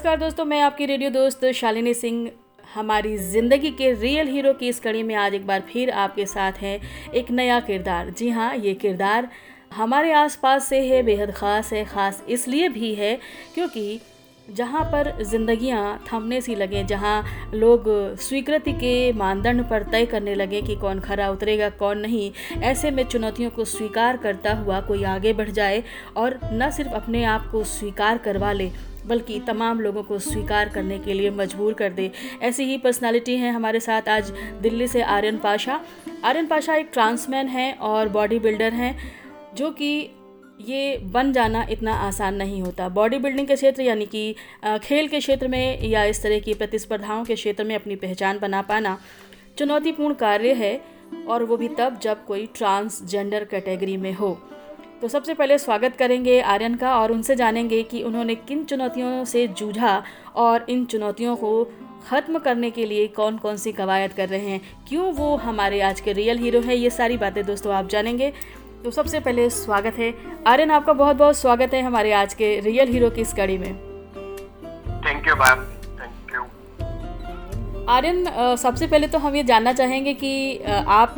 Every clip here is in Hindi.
नमस्कार दोस्तों, मैं आपकी रेडियो दोस्त शालिनी सिंह। हमारी ज़िंदगी के रियल हीरो की इस कड़ी में आज एक बार फिर आपके साथ है एक नया किरदार। जी हाँ ये किरदार हमारे आसपास से है, बेहद ख़ास है, ख़ास इसलिए भी है क्योंकि जहाँ पर ज़िंदगियाँ थमने सी लगें, जहाँ लोग स्वीकृति के मानदंड पर तय करने लगे कि कौन खरा उतरेगा, कौन नहीं, ऐसे में चुनौतियों को स्वीकार करता हुआ कोई आगे बढ़ जाए और न सिर्फ़ अपने आप को स्वीकार करवा ले बल्कि तमाम लोगों को स्वीकार करने के लिए मजबूर कर दे। ऐसी ही पर्सनालिटी हैं हमारे साथ आज दिल्ली से आर्यन पाशा। आर्यन पाशा एक ट्रांसमैन हैं और बॉडी बिल्डर हैं, जो कि ये बन जाना इतना आसान नहीं होता। बॉडी बिल्डिंग के क्षेत्र यानी कि खेल के क्षेत्र में या इस तरह की प्रतिस्पर्धाओं के क्षेत्र में अपनी पहचान बना पाना चुनौतीपूर्ण कार्य है, और वो भी तब जब कोई ट्रांसजेंडर कैटेगरी में हो। तो सबसे पहले स्वागत करेंगे आर्यन का और उनसे जानेंगे कि उन्होंने किन चुनौतियों से जूझा और इन चुनौतियों को ख़त्म करने के लिए कौन कौन सी कवायद कर रहे हैं। क्यों वो हमारे आज के रियल हीरो हैं ये सारी बातें दोस्तों आप जानेंगे। तो सबसे पहले स्वागत है। आर्यन आपका बहुत बहुत स्वागत है हमारे आज के रियल हीरो की इस कड़ी में। Thank you ma'am thank you Aryan सबसे पहले तो हम ये जानना चाहेंगे कि आप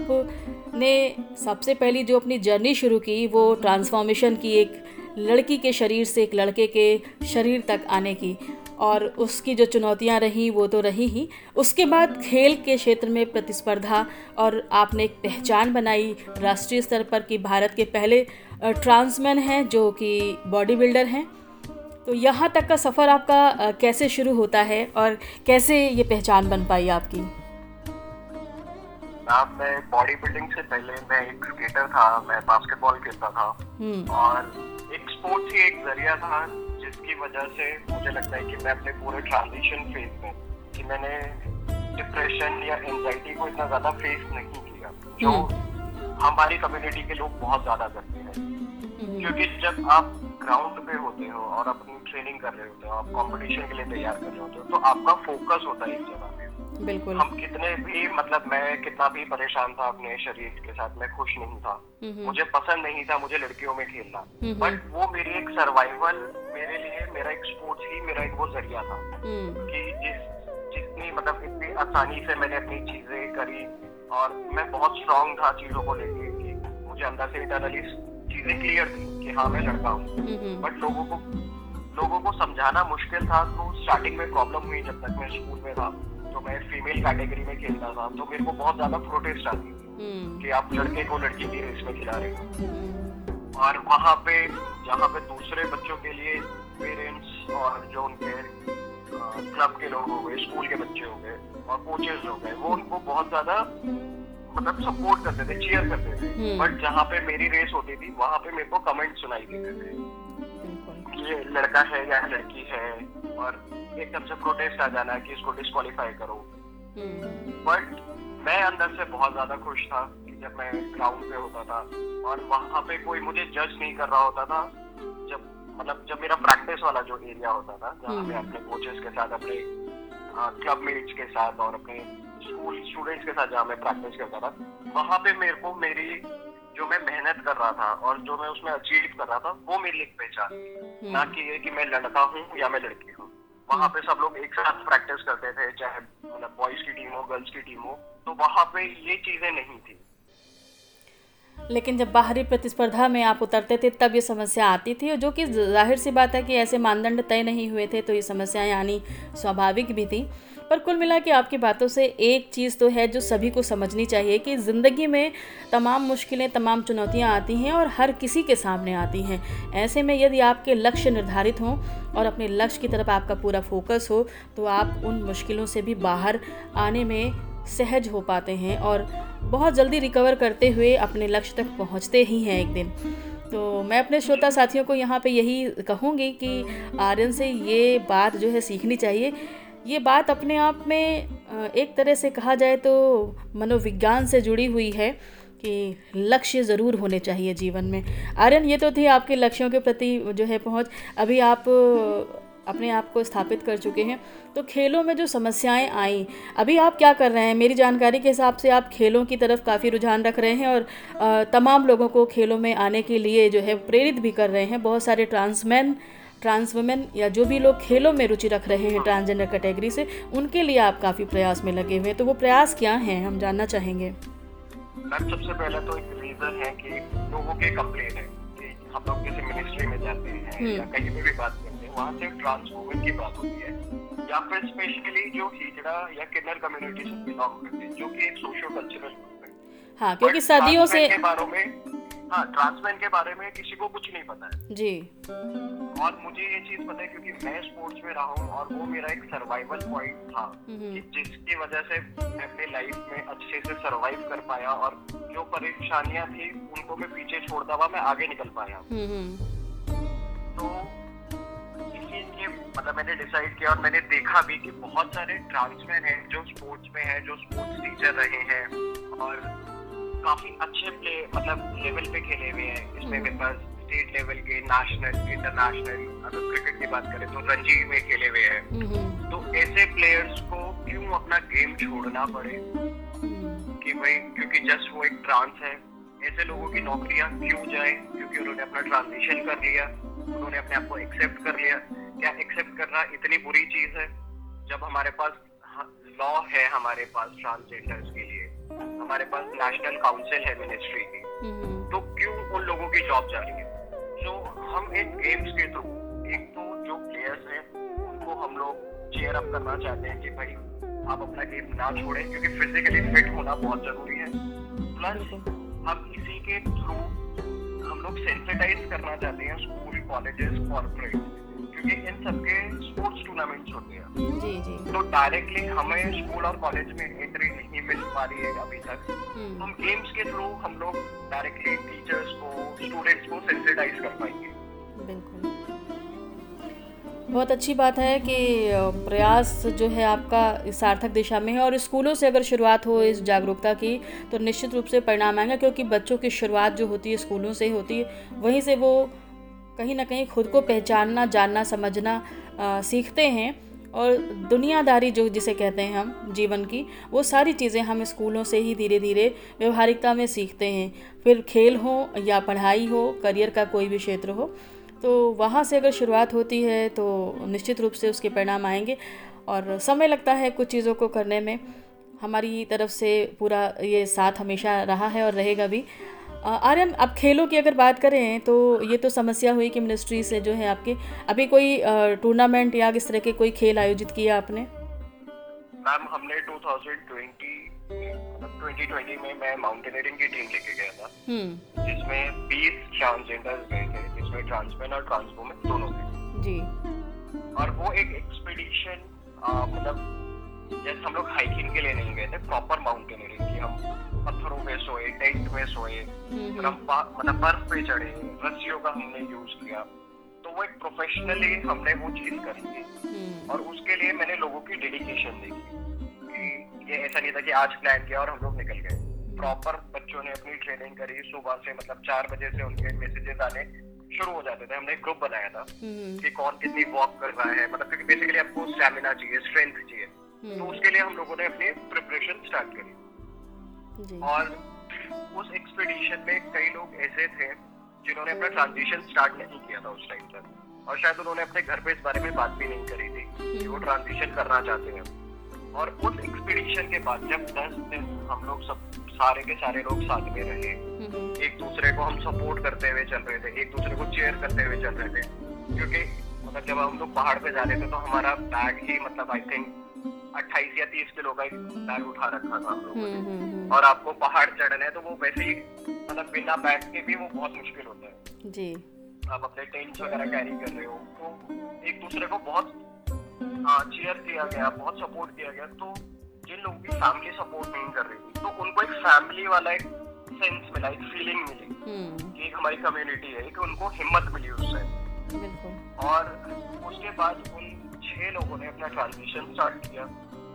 ने सबसे पहली जो अपनी जर्नी शुरू की, वो ट्रांसफॉर्मेशन की एक लड़की के शरीर से, एक लड़के के शरीर तक आने की। और उसकी जो चुनौतियाँ रही, वो तो रही ही। उसके बाद खेल के क्षेत्र में प्रतिस्पर्धा और आपने एक पहचान बनाई राष्ट्रीय स्तर पर कि भारत के पहले ट्रांसमैन हैं जो कि बॉडी बिल्डर हैं। तो यहाँ तक का सफ़र आपका कैसे शुरू होता है और कैसे ये पहचान बन पाई आपकी? था मैं बॉडी बिल्डिंग से पहले मैं एक स्केटर था मैं बास्केटबॉल खेलता था हम्म। और एक स्पोर्ट्स ही एक ज़रिया था जिसकी वजह से मुझे लगता है कि मैं अपने पूरे ट्रांजिशन फ़ेज़ में कि मैंने डिप्रेशन या एंजाइटी को इतना ज़्यादा फेस नहीं किया जो हम्म। हमारी कम्युनिटी के लोग बहुत ज़्यादा करते हैं हम्म। क्योंकि जब आप ग्राउंड पे होते हो और अपनी ट्रेनिंग कर रहे होते हो आप कंपटीशन के लिए तैयार कर रहे होते हो तो आपका फोकस होता है इस जगह पे बिल्कुल। हम कितने भी मतलब मैं कितना भी परेशान था अपने शरीर के साथ मैं खुश नहीं था। मुझे पसंद नहीं था मुझे लड़कियों में खेलना। बट वो मेरी एक सर्वाइवल मेरे लिए मेरा एक स्पोर्ट्स ही मेरा एक वो ज़रिया था। हम्म। कि जिस जितनी मतलब इतनी आसानी से मैंने अपनी चीज़ें करी और मैं बहुत स्ट्रांग था चीज़ों को लेके कि मुझे अंदर से इंटरनली चीज़ें क्लियर थी कि हाँ मैं लड़का हूँ। बट लोगों को लोगों को समझाना मुश्किल था तो स्टार्टिंग में प्रॉब्लम हुई जब तक मैं स्कूल में था। तो मैं फीमेल कैटेगरी में खेलता था तो मेरे को बहुत ज़्यादा प्रोटेस्ट आती थी हम्म। कि आप लड़के को लड़की की रेस में खिला रहे हो हम्म। और वहाँ पे जहाँ पे दूसरे बच्चों के लिए पेरेंट्स और जो उनके क्लब के लोग हो गए स्कूल के बच्चे हो गए और कोचेज हो गए वो उनको बहुत ज़्यादा मतलब सपोर्ट करते थे चेयर करते थे बट हम्म। जहाँ पे मेरी रेस होती थी वहाँ पे मेरे को कमेंट सुनाई देते थे ये लड़का है या लड़की है और एकदम से प्रोटेस्ट आ जाना है कि इसको डिस्कालीफाई करो बट हम्म। मैं अंदर से बहुत ज़्यादा खुश था कि जब मैं ग्राउंड पे होता था और वहाँ पे कोई मुझे जज नहीं कर रहा होता था जब मतलब जब मेरा प्रैक्टिस वाला जो एरिया होता था जहाँ मैं हम्म। अपने कोचेस के साथ अपने क्लब मेट्स के साथ और अपने स्कूल स्टूडेंट्स के साथ जहाँ मैं प्रैक्टिस करता था वहाँ पे मेरे को मेरी जो मैं मेहनत कर रहा था और जो मैं उसमें अचीव कर रहा था वो मेरी एक पहचान हम्म। ना कि ये कि मैं लड़का हूँ या मैं लड़की हूँ वहाँ पे सब लोग एक साथ प्रैक्टिस करते थे, चाहे मतलब बॉयज़ की टीम हो गर्ल्स की टीम हो तो वहाँ पे ये चीज़ें नहीं थी। लेकिन जब बाहरी प्रतिस्पर्धा में आप उतरते थे, तब ये समस्या आती थी जो कि ज़ाहिर सी बात है कि ऐसे मानदंड तय नहीं हुए थे तो ये समस्याएँ आनी स्वाभाविक भी थी। पर कुल मिला के आपकी बातों से एक चीज़ तो है जो सभी को समझनी चाहिए कि ज़िंदगी में तमाम मुश्किलें, तमाम चुनौतियाँ आती हैं और हर किसी के सामने आती हैं। ऐसे में यदि आपके लक्ष्य निर्धारित हों और अपने लक्ष्य की तरफ़ आपका पूरा फोकस हो तो आप उन मुश्किलों से भी बाहर आने में सहज हो पाते हैं और बहुत जल्दी रिकवर करते हुए अपने लक्ष्य तक पहुँचते ही हैं एक दिन। तो मैं अपने श्रोता साथियों को यहाँ पे यही कहूँगी कि आर्यन से ये बात जो है सीखनी चाहिए ये बात अपने आप में एक तरह से कहा जाए तो मनोविज्ञान से जुड़ी हुई है कि लक्ष्य ज़रूर होने चाहिए जीवन में। आर्यन, ये तो थी आपके लक्ष्यों के प्रति जो है पहुँच। अभी आप अपने आप को स्थापित कर चुके हैं। तो खेलों में जो समस्याएँ आई, अभी आप क्या कर रहे हैं? मेरी जानकारी के हिसाब से आप खेलों की तरफ़ काफ़ी रुझान रख रहे हैं और तमाम लोगों को खेलों में आने के लिए जो है प्रेरित भी कर रहे हैं। बहुत सारे ट्रांसमैन ट्रांस वुमेन या जो भी लोग खेलों में रुचि रख रहे हैं ट्रांसजेंडर कैटेगरी से उनके लिए आप काफ़ी प्रयास में लगे हुए हैं। तो वो प्रयास क्या हैं हम जानना चाहेंगे। मैम सबसे पहले तो एक रीजन है कि लोगों के कंप्लेन है कि हम लोग किसी मिनिस्ट्री में जाते हैं हम्म। या कहीं पे भी बात करते हैं वहाँ से ट्रांस वुमेन की बात होती है। या फिर स्पेशली जो हिजड़ा या किन्नर कम्युनिटी से बिलोंग करते हैं जो कि एक सोशो कल्चरल ग्रुप है। हाँ क्योंकि सदियों से बारे में हाँ ट्रांसमैन के बारे में किसी को कुछ नहीं पता है जी और मुझे ये चीज़ पता है क्योंकि मैं स्पोर्ट्स में रहा हूँ और वो मेरा एक सर्वाइवल पॉइंट था। कि जिसकी वजह से मैं अपने लाइफ में अच्छे से सरवाइव कर पाया और जो परेशानियाँ थी उनको मैं पीछे छोड़ता हुआ मैं आगे निकल पाया हम्म, हम्म। तो इसीलिए मतलब मैंने डिसाइड किया और मैंने देखा भी कि बहुत सारे ट्रांसमैन हैं जो स्पोर्ट्स में हैं जो स्पोर्ट्स टीचर रहे हैं और काफ़ी अच्छे प्ले मतलब लेवल पे खेले हुए हैं। इसमें मेरे पास स्टेट लेवल के नेशनल इंटरनेशनल अगर क्रिकेट की बात करें तो रणजी में खेले हुए हैं। हम्म। तो ऐसे प्लेयर्स को क्यों अपना गेम छोड़ना पड़े? कि भाई क्योंकि जस्ट वो एक ट्रांस है। ऐसे लोगों की नौकरियाँ क्यों जाए? क्योंकि उन्होंने अपना ट्रांजिशन कर लिया। उन्होंने अपने आप को एक्सेप्ट कर लिया। क्या एक्सेप्ट करना इतनी बुरी चीज़ है? जब हमारे पास लॉ है हमारे पास ट्रांसजेंडर्स के हमारे पास नेशनल काउंसिल है मिनिस्ट्री की। हम्म। तो क्यों उन लोगों की जॉब जा रही है तो हम इन गेम्स के थ्रू एक तो जो प्लेयर्स हैं उनको हम लोग चेयर अप करना चाहते हैं कि भाई आप अपना गेम ना छोड़ें क्योंकि फिजिकली फिट होना बहुत ज़रूरी है। प्लस हम इसी के थ्रू हम लोग सेंसिटाइज करना चाहते हैं स्कूल कॉलेजेस कॉर्पोरेट क्योंकि इन सबके स्पोर्ट्स टूर्नामेंट्स होते हैं। जी जी। तो डायरेक्टली हमें स्कूल और कॉलेज में एंट्री नहीं मिल पा रही है अभी तक। हम्म। हम गेम्स के थ्रू हम लोग डायरेक्टली टीचर्स को स्टूडेंट्स को सेंसिटाइज कर पाएँगे। बिल्कुल। बहुत अच्छी बात है कि प्रयास जो है आपका सार्थक दिशा में है और स्कूलों से अगर शुरुआत हो इस जागरूकता की तो निश्चित रूप से परिणाम आएगा क्योंकि बच्चों की शुरुआत जो होती है स्कूलों से ही होती है। वहीं से वो कहीं ना कहीं खुद को पहचानना जानना समझना आ, सीखते हैं। और दुनियादारी जो जिसे कहते हैं हम जीवन की वो सारी चीज़ें हम स्कूलों से ही धीरे धीरे व्यवहारिकता में सीखते हैं। फिर खेल हो या पढ़ाई हो करियर का कोई भी क्षेत्र हो तो वहाँ से अगर शुरुआत होती है तो निश्चित रूप से उसके परिणाम आएँगे। और समय लगता है कुछ चीज़ों को करने में। हमारी तरफ़ से पूरा ये साथ हमेशा रहा है और रहेगा भी। आर्यन अब खेलों की अगर बात करें तो ये तो समस्या हुई कि मिनिस्ट्री से जो है आपके अभी कोई टूर्नामेंट या किस तरह के कोई खेल आयोजित किया आपने? मैम हमने 2020 2020 में मैं माउंटेनियरिंग की टीम लेके गया था। हम्म। जिसमें 20 ट्रांसजेंडर गए थे जिसमें ट्रांसमेन और ट्रांसवुमेन दोनों थे। जी। और वो एक एक्सपीडिशन मतलब जैसे हम लोग हाइकिंग के लिए नहीं गए थे प्रॉपर माउंटेनियरिंग की हम पत्थरों पे सोए टेंट में सोए हम्म, फिर हम हम्म। मतलब बर्फ़ पे चढ़े रस्सियों का हमने यूज़ किया तो वो एक प्रोफेशनली हमने वो चीज़ करी थी हम्म। और उसके लिए मैंने लोगों की डेडिकेशन देखी कि ये ऐसा नहीं था कि आज प्लान किया और हम लोग निकल गए प्रॉपर बच्चों ने अपनी ट्रेनिंग करी सुबह से मतलब चार बजे से उनके मैसेजेस आने शुरू हो जाते थे हमने एक ग्रुप बनाया था कि कौन कितनी वॉक कर रहा है मतलब क्योंकि बेसिकली आपको स्टेमिना चाहिए स्ट्रेंथ चाहिए। तो उसके लिए हम लोगों ने अपनी प्रिपरेशन स्टार्ट करी। और उस एक्सपीडिशन में कई लोग ऐसे थे जिन्होंने अपना ट्रांजिशन स्टार्ट नहीं किया था उस टाइम पर और शायद उन्होंने अपने घर पे इस बारे में बात भी नहीं करी थी कि वो ट्रांजिशन हम्म। करना चाहते हैं। और उस एक्सपीडिशन के बाद जब दस दिन हम लोग सब सारे के सारे लोग साथ में रहे एक दूसरे को हम सपोर्ट करते हुए चल रहे थे एक दूसरे को चेयर करते हुए चल रहे थे। क्योंकि मतलब जब हम लोग पहाड़ पे जा रहे थे तो हमारा बैग ही मतलब आई थिंक अट्ठाईस या तीस किलो का एक बैग उठा रखा था हम लोगों ने। और आपको पहाड़ चढ़ना है तो वो वैसे ही मतलब बिना बैग के भी वो बहुत मुश्किल होता है। जी। आप अपने टेंट्स वगैरह कैरी कर रहे हो तो एक दूसरे को बहुत चेयर किया गया बहुत सपोर्ट किया गया तो जिन लोगों की फैमिली सपोर्ट नहीं कर रही थी तो उनको एक फैमिली वाला एक सेंस मिला एक फीलिंग मिली कि एक हमारी कम्युनिटी है कि उनको हिम्मत मिली उससे। और उसके बाद उन छह लोगों ने अपना ट्रांजिशन स्टार्ट किया।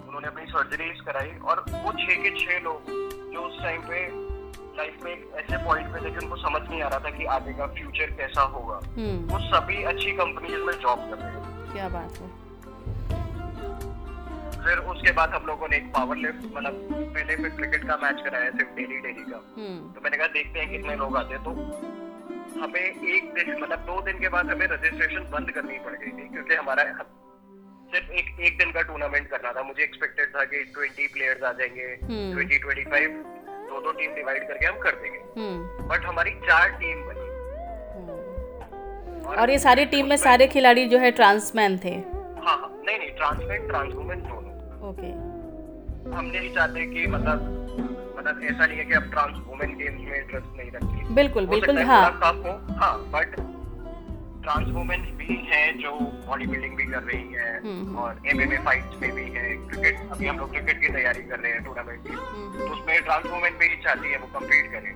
उन्होंने अपनी सर्जरीज कराई और वो छह के छह लोग जो उस टाइम पे लाइफ में एक ऐसे पॉइंट पे थे कि उनको समझ नहीं आ रहा था कि आगे का फ्यूचर कैसा होगा। वो सभी अच्छी कंपनीज़ में जॉब कर रहे हैं क्या बात है। फिर उसके बाद हम लोगों ने एक पावर लिफ्ट मतलब पहले फिर क्रिकेट का मैच कराया सिर्फ़ डेली डेली का। तो मैंने कहा देखते हैं कितने लोग आते हैं। तो हमें एक दिन मतलब दो दिन के बाद हमें रजिस्ट्रेशन बंद करनी पड़ गई थी क्योंकि हमारा सिर्फ़ एक एक दिन का टूर्नामेंट करना था। मुझे एक्सपेक्टेड था कि ट्वेंटी प्लेयर्स आ जाएँगे ट्वेंटी ट्वेंटी फाइव दो दो टीम डिवाइड करके हम कर देंगे। बट हमारी चार टीम बनी। और और ये सारी टीम में सारे खिलाड़ी जो है ट्रांसमैन थे? हाँ हाँ। नहीं नहीं ट्रांसमैन ट्रांसवुमेन दोनों। ओके हम नहीं चाहते कि मतलब मतलब ऐसा नहीं है कि अब ट्रांस वुमेन गेम्स में इंटरेस्ट नहीं रखती बिल्कुल बिल्कुल हाँ हाँ। बट ट्रांस वुमेन भी हैं जो बॉडी बिल्डिंग भी कर रही है और एमएमए फाइट्स में भी है क्रिकेट अभी हम लोग क्रिकेट की तैयारी कर रहे हैं टूर्नामेंट की। तो उसमें ट्रांस वुमेन भी चाहती है वो कम्पीट करें।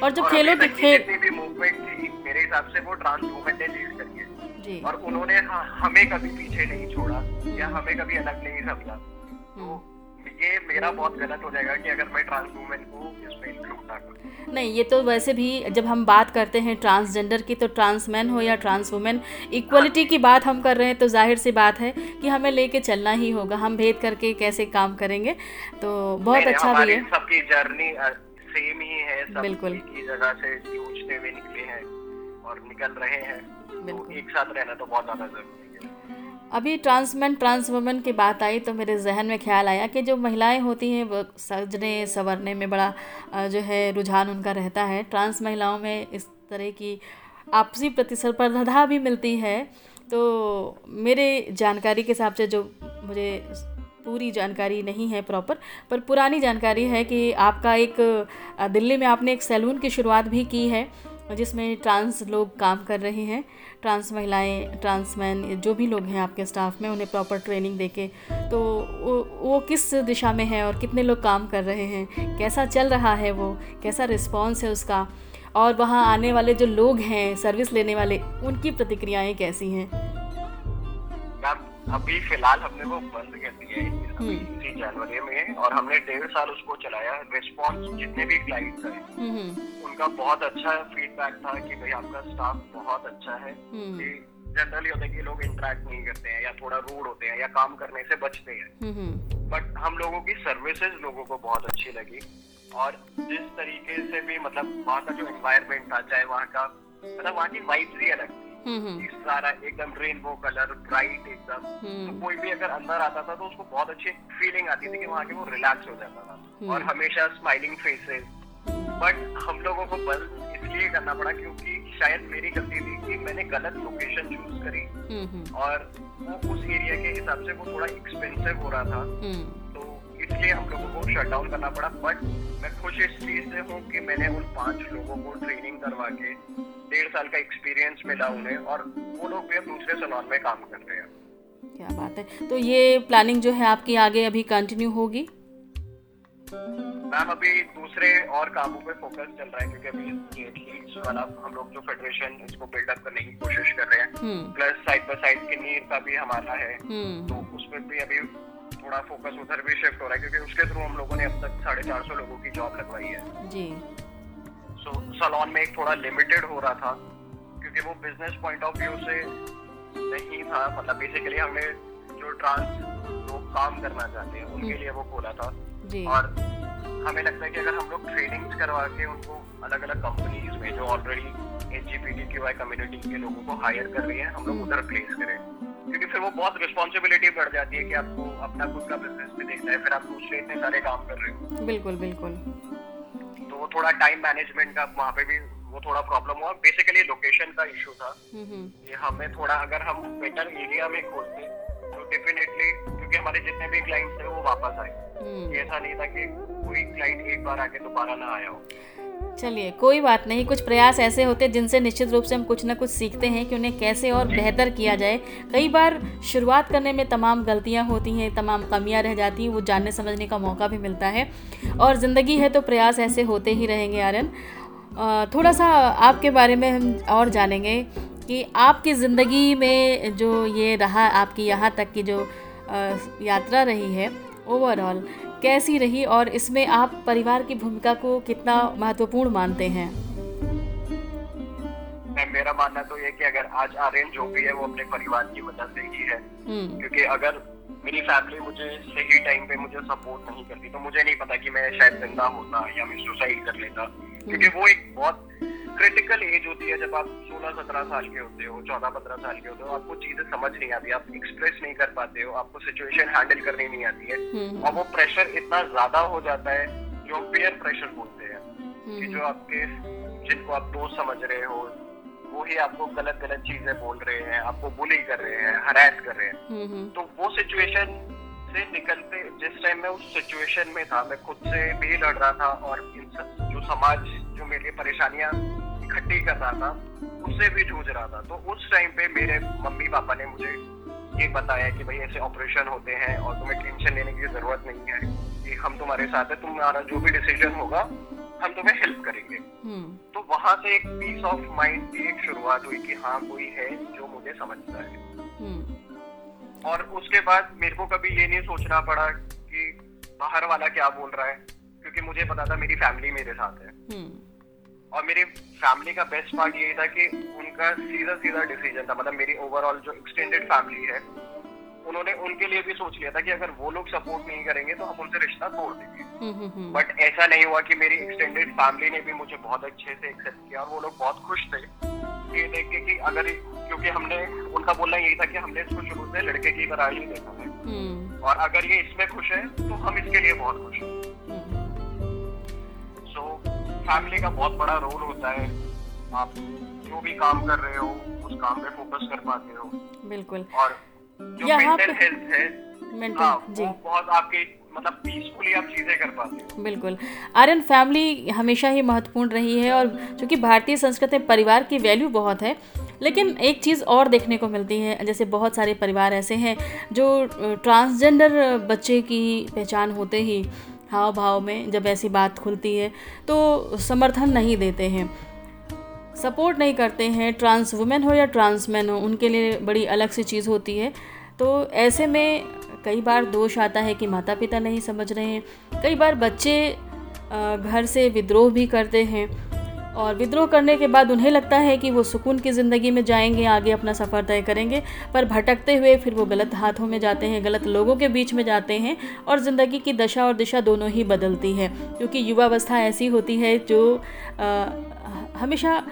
और जब खेलों की खेल भी मूवमेंट थी मेरे हिसाब से वो ट्रांस वुमेन ने लीड करी है। और उन्होंने हमें कभी पीछे नहीं छोड़ा या हमें कभी अलग नहीं समझा। तो ये मेरा बहुत गलत हो जाएगा कि अगर मैं ट्रांस वुमेन को इसमें इंक्लूड ना करूँ। नहीं ये तो वैसे भी जब हम बात करते हैं ट्रांसजेंडर की तो ट्रांस मैन हो या ट्रांस वुमेन इक्वलिटी की बात हम कर रहे हैं तो ज़ाहिर सी बात है कि हमें लेके चलना ही होगा। हम भेद करके कैसे काम करेंगे? तो बहुत अच्छा भी है। सबकी जर्नी सेम ही है सब बिल्कुल। की जगह से जूझते हुए निकले हैं और निकल रहे हैं। तो एक साथ रहना तो बहुत ज़्यादा ज़रूरी है। अभी ट्रांसमैन ट्रांस वुमेन की बात आई तो मेरे जहन में ख्याल आया कि जो महिलाएँ होती हैं, वो सजने, संवरने में बड़ा जो है रुझान उनका रहता है। ट्रांस महिलाओं में इस तरह की आपसी प्रतिस्पर्धा भी मिलती है। तो मेरे जानकारी के हिसाब से जो मुझे पूरी जानकारी नहीं है प्रॉपर, पर पुरानी जानकारी है कि आपका एक दिल्ली में आपने एक सैलून की शुरुआत भी की है। जिसमें ट्रांस लोग काम कर रहे हैं ट्रांस महिलाएँ ट्रांस मैन जो भी लोग हैं आपके स्टाफ में उन्हें प्रॉपर ट्रेनिंग देके तो वो, वो किस दिशा में है और कितने लोग काम कर रहे हैं कैसा चल रहा है वो कैसा रिस्पॉन्स है उसका और वहाँ आने वाले जो लोग हैं सर्विस लेने वाले उनकी प्रतिक्रियाएँ कैसी हैं? अभी फ़िलहाल हमने वो बंद कर दिया है। इसी जनवरी में और हमने डेढ़ साल उसको चलाया रिस्पॉन्स जितने भी क्लाइंट्स हैं। उनका बहुत अच्छा फीडबैक था कि भाई आपका स्टाफ बहुत अच्छा है कि जनरली होता है कि लोग इंटरेक्ट नहीं करते हैं या थोड़ा रूड होते हैं या काम करने से बचते हैं बट हम लोगों की सर्विसेज़ लोगों को बहुत अच्छी लगी और जिस तरीके से भी मतलब वहाँ का जो एनवायरमेंट था चाहे वहाँ का मतलब वहाँ की वाइब्स ही अलग थी। सारा एकदम रेनबो कलर ब्राइट एकदम। हम्म। तो कोई भी अगर अंदर आता था तो उसको बहुत अच्छी फीलिंग आती थी कि वहाँ के वो रिलैक्स हो जाता था। और हमेशा स्माइलिंग फेसेस बट हम लोगों को बंद इसलिए करना पड़ा क्योंकि शायद मेरी गलती थी कि मैंने गलत लोकेशन चूज़ करी। और वो उस एरिया के हिसाब से वो थोड़ा एक्सपेंसिव हो रहा था। तो इसलिए हम लोगों को शट डाउन करना पड़ा बट मैं खुश इस चीज़ से हूँ कि मैंने उन पाँच लोगों को ट्रेनिंग करवा के डेढ़ साल का एक्सपीरियंस मिला उन्हें और वो लोग भी अब दूसरे सलोन में काम कर रहे हैं। क्या बात है। तो ये प्लानिंग जो है आपकी आगे अभी कंटिन्यू होगी? मैम अभी दूसरे और कामों पे फोकस चल रहा है क्योंकि अभी वाला हम लोग जो फेडरेशन इसको बिल्डअप करने की कोशिश कर रहे हैं। प्लस साइड बाय साइड की नीर का भी हमारा है। हम्म। तो उसमें भी अभी थोड़ा फोकस उधर भी शिफ्ट हो रहा है क्योंकि उसके थ्रू हम लोगों ने अब तक साढ़े चार सौ लोगों की जॉब लगवाई है। जी। सो सलोन में एक थोड़ा लिमिटेड हो रहा था क्योंकि वो बिज़नेस पॉइंट ऑफ़ व्यू से नहीं था। मतलब बेसिकली हमने जो ट्रांस लोग काम करना चाहते हैं उनके लिए वो खोला था। और हमें लगता है कि अगर हम लोग ट्रेनिंग्स करवा के उनको अलग अलग कंपनीज़ में जो already H G P D Q I community के लोगों को हायर कर रही है हम लोग उधर प्लेस करें। क्योंकि फिर वो बहुत रिस्पॉन्सिबिलिटी बढ़ जाती है कि आपको अपना खुद का बिज़नेस भी देखना है फिर आप दूसरे इतने सारे काम कर रहे हो। बिल्कुल बिल्कुल। तो वो थोड़ा टाइम मैनेजमेंट का वहाँ पे भी वो थोड़ा प्रॉब्लम हुआ। बेसिकली लोकेशन का इशू था। हम्म, हम्म। कि हमें थोड़ा अगर हम बेटर एरिया में खोलते तो डेफिनेटली क्योंकि हमारे जितने भी क्लाइंट्स थे वो वापस आए। हम्म। ऐसा नहीं था कि कोई क्लाइंट एक बार आके दोबारा ना आया हो। चलिए, कोई बात नहीं, कुछ प्रयास ऐसे होते हैं जिनसे निश्चित रूप से हम कुछ ना कुछ सीखते हैं कि उन्हें कैसे और बेहतर किया जाए। कई बार शुरुआत करने में तमाम गलतियाँ होती हैं, तमाम कमियाँ रह जाती हैं, वो जानने समझने का मौका भी मिलता है। और ज़िंदगी है तो प्रयास ऐसे होते ही रहेंगे, आर्यन। थोड़ा सा आपके बारे में हम और जानेंगे कि आपकी ज़िंदगी में जो ये रहा, आपकी यहाँ तक की जो यात्रा रही है ओवरऑल कैसी रही और इसमें आप परिवार की भूमिका को कितना महत्वपूर्ण मानते हैं? मेरा मानना तो ये कि अगर आज आर्यन जो भी है वो अपने परिवार की वजह से ही है। हम्म। क्योंकि अगर मेरी फैमिली मुझे सही टाइम पे मुझे सपोर्ट नहीं करती तो मुझे नहीं पता कि मैं शायद ज़िंदा होता या मैं सुसाइड कर लेता। क्योंकि वो एक बहुत क्रिटिकल एज होती है जब आप 16-17 साल के होते हो 14-15 साल के होते हो आपको चीज़ें समझ नहीं आती आप एक्सप्रेस नहीं कर पाते हो आपको सिचुएशन हैंडल करनी नहीं आती है। हम्म। और वो प्रेशर इतना ज़्यादा हो जाता है जो पेयर प्रेशर बोलते हैं कि हम्म। जो आपके जिनको आप दोस्त समझ रहे हो वो ही आपको गलत गलत चीज़ें बोल रहे हैं आपको बुली कर रहे हैं हरास कर रहे हैं। हम्म हम्म। तो वो सिचुएशन से निकलते जिस टाइम मैं उस सिचुएशन में था मैं खुद से भी लड़ रहा था और जो समाज जो मेरे लिए परेशानियाँ इकट्ठी कर रहा था उससे भी जूझ रहा था। तो उस टाइम पे मेरे मम्मी पापा ने मुझे ये बताया कि भाई ऐसे ऑपरेशन होते हैं और तुम्हें टेंशन लेने की ज़रूरत नहीं है कि हम तुम्हारे साथ है तुम्हारा जो भी डिसीज़न होगा हम तुम्हें हेल्प करेंगे। हम्म। तो वहाँ से एक पीस ऑफ़ माइंड की एक शुरुआत हुई कि हाँ कोई है जो मुझे समझता है। हम्म। और उसके बाद मेरे को कभी ये नहीं सोचना पड़ा कि बाहर वाला क्या बोल रहा है क्योंकि मुझे पता था मेरी फैमिली मेरे साथ है। हम्म। और मेरी फैमिली का बेस्ट पार्ट ये था कि उनका सीधा सीधा डिसीज़न था। मतलब मेरी ओवरऑल जो एक्सटेंडेड फैमिली है उन्होंने उनके लिए भी सोच लिया था कि अगर वो लोग सपोर्ट नहीं करेंगे तो हम उनसे रिश्ता तोड़ देंगे। हम्म हम्म हम्म। बट ऐसा नहीं हुआ कि मेरी एक्सटेंडेड फैमिली ने भी मुझे बहुत अच्छे से एक्सेप्ट किया और वो लोग बहुत खुश थे। ये देख के कि अगर क्योंकि हमने उनका बोलना यही था कि हमने इसको शुरू से लड़के की तरह ही देखा है। हम्म। और अगर ये इसमें खुश है तो हम इसके लिए बहुत खुश हैं। हम्म फैमिली का बहुत बड़ा रोल होता है। आप जो भी काम कर रहे हो उस काम पे फोकस कर पाते हो। बिल्कुल। और जो मेंटल हेल्थ है हाँ मेंटल जी बहुत आपकी मतलब पीसफुली आप चीज़ें कर पाते हो। बिल्कुल। आर्यन फैमिली हमेशा ही महत्वपूर्ण रही है और चूँकि भारतीय संस्कृति में परिवार की वैल्यू बहुत है लेकिन एक चीज़ और देखने को मिलती है जैसे बहुत सारे परिवार ऐसे हैं जो ट्रांसजेंडर बच्चे की पहचान होते ही हाव भाव में जब ऐसी बात खुलती है तो समर्थन नहीं देते हैं। सपोर्ट नहीं करते हैं, ट्रांस वुमेन हो या ट्रांस मैन हो, उनके लिए बड़ी अलग सी चीज़ होती है। तो ऐसे में कई बार दोष आता है कि माता पिता नहीं समझ रहे हैं। कई बार बच्चे घर से विद्रोह भी करते हैं। और विद्रोह करने के बाद उन्हें लगता है कि वो सुकून की ज़िंदगी में जाएँगे आगे अपना सफ़र तय करेंगे पर भटकते हुए फिर वो गलत हाथों में जाते हैं गलत लोगों के बीच में जाते हैं और ज़िंदगी की दशा और दिशा दोनों ही बदलती है। क्योंकि युवावस्था ऐसी होती है जो अ, हमेशा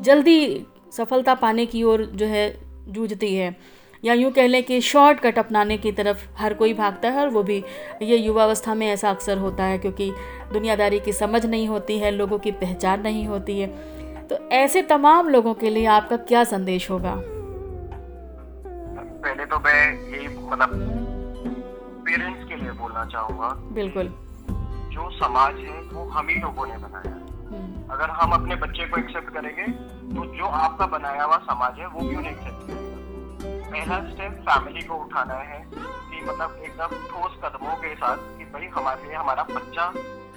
जल्दी सफलता पाने की ओर जो है जूझती है। या यूँ कह लें कि शॉर्टकट अपनाने की तरफ़ हर कोई भागता है और वो भी ये युवावस्था में ऐसा अक्सर होता है क्योंकि दुनियादारी की समझ नहीं होती है लोगों की पहचान नहीं होती है। तो ऐसे तमाम लोगों के लिए आपका क्या संदेश होगा? पहले तो मैं यही मतलब पेरेंट्स के लिए बोलना चाहूँगा बिल्कुल। जो समाज है वो हम ही लोगों ने बनाया हम्म, अगर हम अपने बच्चे को एक्सेप्ट करेंगे तो जो आपका बनाया हुआ समाज है वो क्यों उन्हें एक्सेप्ट करेगा? पहला स्टेप फैमिली को उठाना है कि मतलब एकदम ठोस कदमों के साथ कि भाई हमारे लिए हमारा बच्चा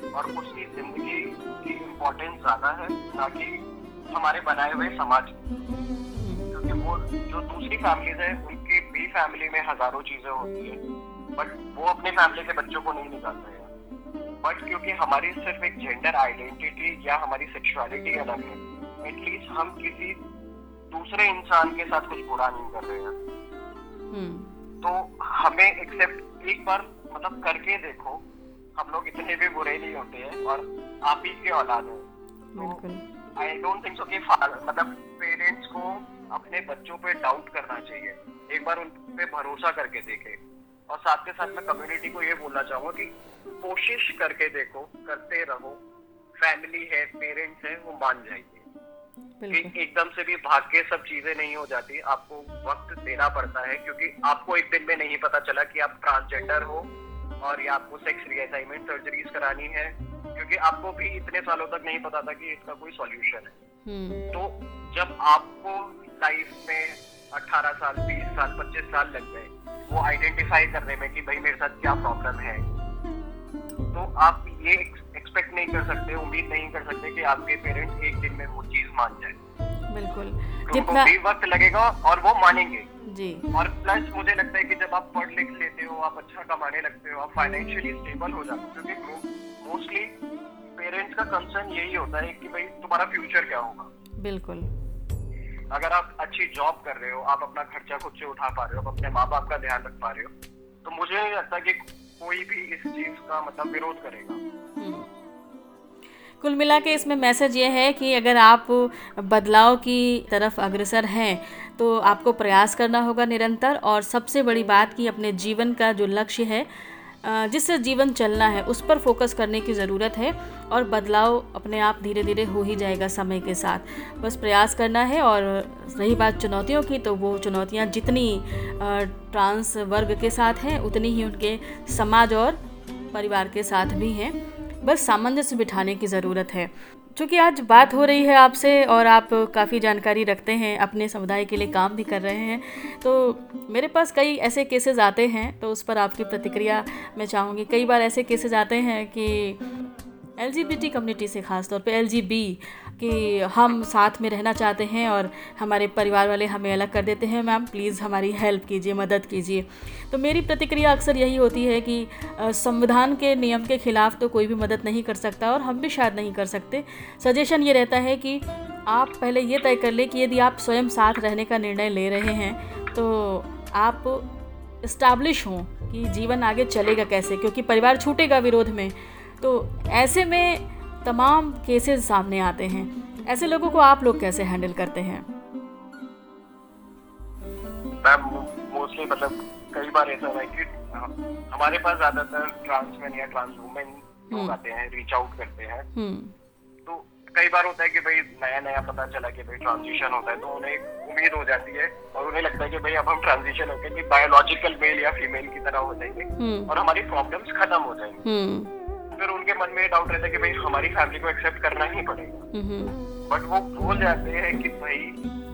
और उसकी ज़िंदगी की इम्पोर्टेंस ज़्यादा है ना कि हमारे बनाए हुए समाज क्योंकि वो जो दूसरी फैमिलीज़ है उनकी भी फैमिली में हज़ारों चीज़ें होती है बट वो अपने फैमिली के बच्चों को नहीं निकालते हैं। बट क्योंकि हमारी सिर्फ़ एक जेंडर आइडेंटिटी या हमारी सेक्सुअलिटी अलग है एटलीस्ट हम किसी दूसरे इंसान के साथ कुछ बुरा नहीं कर रहे हैं। हम्म, तो हमें एक्सेप्ट एक बार मतलब करके देखो हम लोग इतने भी बुरे नहीं होते हैं और आप ही के औलाद हैं। तो बिल्कुल। आई डोंट थिंक सो कि मतलब पेरेंट्स को अपने बच्चों पे डाउट करना चाहिए। एक बार उन पे भरोसा करके देखे। और साथ के साथ मैं कम्युनिटी को ये बोलना चाहूँगा कि कोशिश करके देखो करते रहो। फैमिली है पेरेंट्स है वो मान जाएँगे एकदम से भी भाग के सब चीज़ें नहीं हो जाती। आपको वक्त देना पड़ता है क्योंकि आपको एक दिन में नहीं पता चला कि आप ट्रांसजेंडर हो और या आपको सेक्स रीअसाइनमेंट सर्जरीज करानी है क्योंकि आपको भी इतने सालों तक नहीं पता था कि इसका कोई सॉल्यूशन है हम्म। तो जब आपको लाइफ में 18 साल 20 साल 25 साल लग गए वो आइडेंटिफाई करने में कि भाई मेरे साथ क्या प्रॉब्लम है तो आप ये एक्सपेक्ट नहीं कर सकते उम्मीद नहीं कर सकते कि आपके पेरेंट्स एक दिन में वो चीज़ मान जाए बिल्कुल। जितना भी वक्त लगेगा और वो मानेंगे। जी। और प्लस मुझे लगता है कि जब आप पढ़ लिख लेते हो आप अच्छा कमाने लगते हो आप फाइनेंशियली स्टेबल हो जाते हो क्योंकि मोस्टली पेरेंट्स का कंसर्न यही होता है कि भाई तुम्हारा फ्यूचर क्या होगा। बिल्कुल। अगर आप अच्छी जॉब कर रहे हो आप अपना खर्चा खुद से उठा पा रहे हो अपने माँ बाप का ध्यान रख पा रहे हो तो मुझे नहीं लगता कि कोई भी इस चीज़ का मतलब विरोध करेगा। हम्म। कुल मिला के इसमें मैसेज ये है कि अगर आप बदलाव की तरफ़ अग्रसर हैं तो आपको प्रयास करना होगा निरंतर। और सबसे बड़ी बात कि अपने जीवन का जो लक्ष्य है जिससे जीवन चलना है, उस पर फोकस करने की ज़रूरत है। और बदलाव अपने आप धीरे धीरे हो ही जाएगा समय के साथ। बस प्रयास करना है और रही बात चुनौतियों की तो वो चुनौतियाँ जितनी ट्रांस वर्ग के साथ हैं, उतनी ही उनके समाज और परिवार के साथ भी हैं। बस सामंजस्य बिठाने की ज़रूरत है। चूँकि आज बात हो रही है आपसे और आप काफ़ी जानकारी रखते हैं, अपने समुदाय के लिए काम भी कर रहे हैं तो मेरे पास कई ऐसे केसेस आते हैं तो उस पर आपकी प्रतिक्रिया मैं चाहूँगी। कई बार ऐसे केसेस आते हैं कि एलजीबीटी कम्युनिटी से ख़ासतौर पर एल कि हम साथ में रहना चाहते हैं और हमारे परिवार वाले हमें अलग कर देते हैं। मैम प्लीज़ हमारी हेल्प कीजिए, मदद कीजिए। तो मेरी प्रतिक्रिया अक्सर यही होती है कि संविधान के नियम के ख़िलाफ़ तो कोई भी मदद नहीं कर सकता और हम भी शायद नहीं कर सकते। सजेशन ये रहता है कि आप पहले ये तय कर लें कि यदि आप स्वयं साथ रहने का निर्णय ले रहे हैं तो आप इस्टाब्लिश हों कि जीवन आगे चलेगा कैसे, क्योंकि परिवार छूटेगा विरोध में। तो ऐसे में तमाम केसेस सामने आते हैं ऐसे लोगों को आप लोग कैसे हैंडल करते हैं मोस्टली मतलब कई बार ऐसा है कि हमारे पास ज़्यादातर ट्रांस मैन या ट्रांस वुमेन लोग हम्म। आते हैं रीच आउट करते हैं हम्म। तो कई बार होता है कि भाई नया नया पता चला कि भाई ट्रांजिशन होता है तो उन्हें उम्मीद हो जाती है और उन्हें लगता है कि भाई अब हम ट्रांजिशन होकर बायोलॉजिकल मेल या फीमेल की तरह हो जाएँगे हम्म। और हमारी प्रॉब्लम्स खत्म हो जाएँगी फिर उनके मन में डाउट रहता है कि भाई हमारी फैमिली को एक्सेप्ट करना ही पड़ेगा। बट वो भूल जाते हैं कि भाई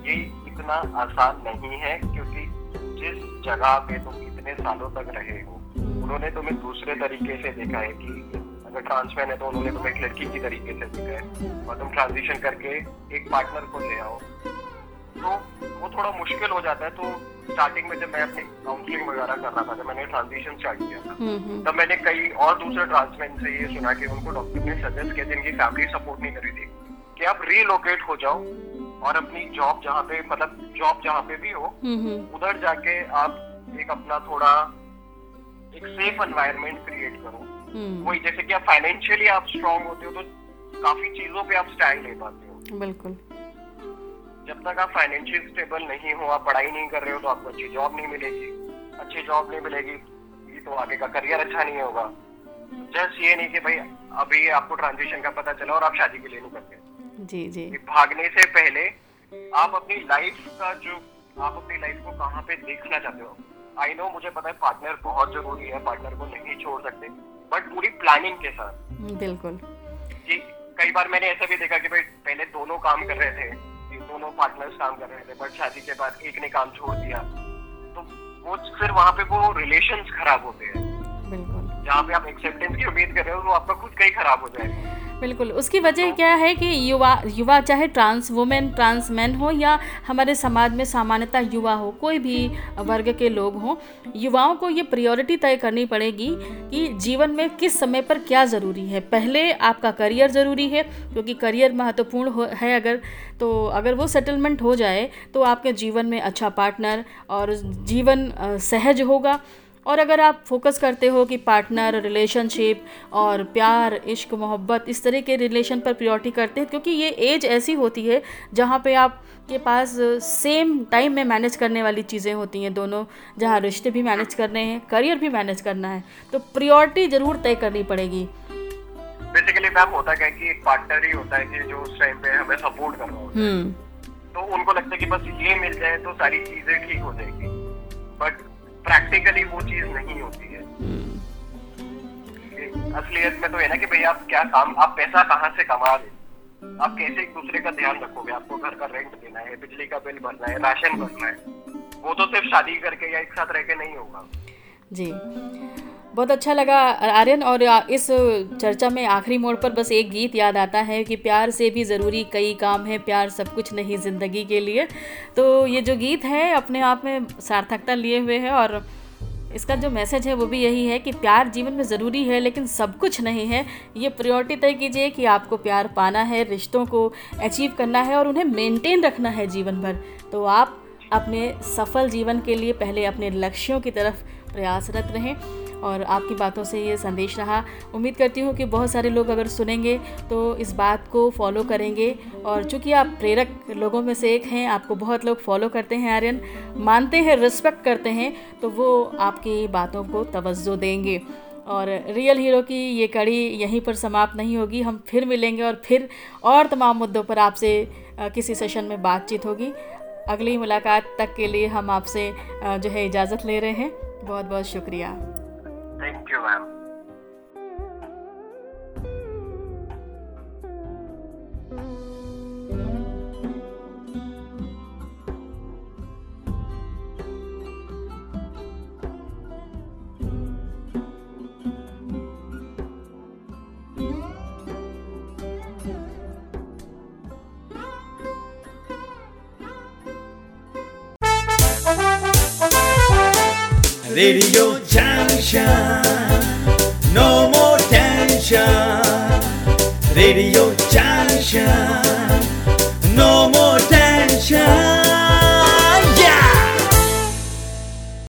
ये इतना आसान नहीं है क्योंकि जिस जगह पे तुम इतने सालों तक रहे हो उन्होंने तुम्हें दूसरे तरीके से देखा है कि अगर ट्रांसमैन है तो उन्होंने तुम्हें एक लड़की की तरीके से देखा है। और तुम ट्रांजिशन करके एक पार्टनर को ले आओ। तो वो थोड़ा मुश्किल हो जाता है तो स्टार्टिंग में जब मैं अपनी काउंसलिंग वगैरह कर रहा था जब मैंने ट्रांजिशन स्टार्ट किया था हम्म, हम्म। तब मैंने कई और दूसरे ट्रांसमैन से ये सुना कि उनको डॉक्टर ने सजेस्ट किया जिनकी फैमिली सपोर्ट नहीं करी थी कि आप रीलोकेट हो जाओ और अपनी जॉब जहाँ पे मतलब जॉब जहाँ पे भी हो हम्म, उधर जाके आप एक अपना थोड़ा एक सेफ़ एनवायरमेंट क्रिएट करो। वही जैसे कि आप फाइनेंशियली आप स्ट्रांग होते हो तो काफ़ी चीज़ों पे आप स्टैंड ले पाते हो। बिल्कुल। जब तक आप फाइनेंशियल स्टेबल नहीं हो आप पढ़ाई नहीं कर रहे हो तो आपको अच्छी जॉब नहीं मिलेगी। अच्छी जॉब नहीं मिलेगी तो आगे का करियर अच्छा नहीं होगा। जस्ट ये नहीं कि भाई अभी आपको ट्रांजिशन का पता चला और आप शादी के लिए नहीं करते जी जी। भागने से पहले आप अपनी लाइफ का जो आप अपनी लाइफ को कहाँ पे देखना चाहते हो? आई नो मुझे पता है पार्टनर बहुत ज़रूरी है पार्टनर को नहीं छोड़ सकते। बट पूरी प्लानिंग के साथ। बिल्कुल। जी कई बार मैंने ऐसा भी देखा कि भाई पहले दोनों काम कर रहे थे दोनों पार्टनर्स काम कर रहे थे बट शादी के बाद एक ने काम छोड़ दिया। तो वो फिर वहाँ पे वो रिलेशन खराब होते हैं। जहाँ पे आप एक्सेप्टेंस की उम्मीद कर रहे हो वो आपका खुद कहीं ही खराब हो जाएगा। बिल्कुल। उसकी वजह क्या है कि युवा युवा चाहे ट्रांस वुमेन ट्रांस मैन हो या हमारे समाज में सामान्यतः युवा हो, कोई भी वर्ग के लोग हों, युवाओं को ये प्रायोरिटी तय करनी पड़ेगी कि जीवन में किस समय पर क्या ज़रूरी है। पहले आपका करियर ज़रूरी है, क्योंकि करियर महत्वपूर्ण हो अगर तो अगर वो सेटलमेंट हो जाए तो आपके जीवन में अच्छा पार्टनर और जीवन सहज होगा। और अगर आप फोकस करते हो कि पार्टनर रिलेशनशिप और प्यार इश्क मोहब्बत इस तरह के रिलेशन पर प्रियोरिटी करते हैं क्योंकि ये एज ऐसी होती है जहाँ पे आप के पास सेम टाइम में मैनेज करने वाली चीज़ें होती हैं दोनों जहाँ रिश्ते भी मैनेज करने हैं करियर भी मैनेज करना है तो प्रियोरिटी ज़रूर तय करनी पड़ेगी। बेसिकली मैम होता क्या कि एक पार्टनर ही होता है कि जो उस टाइम पे हमें सपोर्ट कर रहा होता है। हम्म। तो उनको लगता है कि बस ये मिल जाए तो सारी चीज़ें ठीक हो जाएगी। बट प्रैक्टिकली वो चीज़ नहीं होती है। असलियत में तो है ना कि भाई आप क्या काम आप पैसा कहाँ से कमा रहे आप कैसे एक दूसरे का ध्यान रखोगे? आपको घर का रेंट देना है बिजली का बिल भरना है राशन भरना है। वो तो सिर्फ़ शादी करके या एक साथ रह के नहीं होगा। जी। बहुत अच्छा लगा, आर्यन, और इस चर्चा में आखिरी मोड़ पर बस एक गीत याद आता है कि प्यार से भी ज़रूरी कई काम है, प्यार सब कुछ नहीं ज़िंदगी के लिए। तो ये जो गीत है, अपने आप में सार्थकता लिए हुए है, और इसका जो मैसेज है वो भी यही है कि प्यार जीवन में ज़रूरी है, लेकिन सब कुछ नहीं है। ये प्रायोरिटी तय कीजिए कि आपको प्यार पाना है, रिश्तों को अचीव करना है, और उन्हें मेंटेन रखना है जीवन भर। तो आप अपने सफल जीवन के लिए पहले अपने लक्ष्यों की तरफ़ प्रयासरत रहें। और आपकी बातों से ये संदेश रहा। उम्मीद करती हूँ कि बहुत सारे लोग अगर सुनेंगे तो इस बात को फॉलो करेंगे। और चूँकि आप प्रेरक लोगों में से एक हैं, आपको बहुत लोग फॉलो करते हैं, आर्यन। मानते हैं रिस्पेक्ट करते हैं तो वो आपकी बातों को तवज्जो देंगे। और रियल हीरो की ये कड़ी यहीं पर समाप्त नहीं होगी। हम फिर मिलेंगे और फिर और तमाम मुद्दों पर आपसे किसी सेशन में बातचीत होगी। अगली मुलाकात तक के लिए हम आपसे जो है इजाज़त ले रहे हैं। बहुत बहुत शुक्रिया। Thank you ma'am Radio Junction. 也有家乡。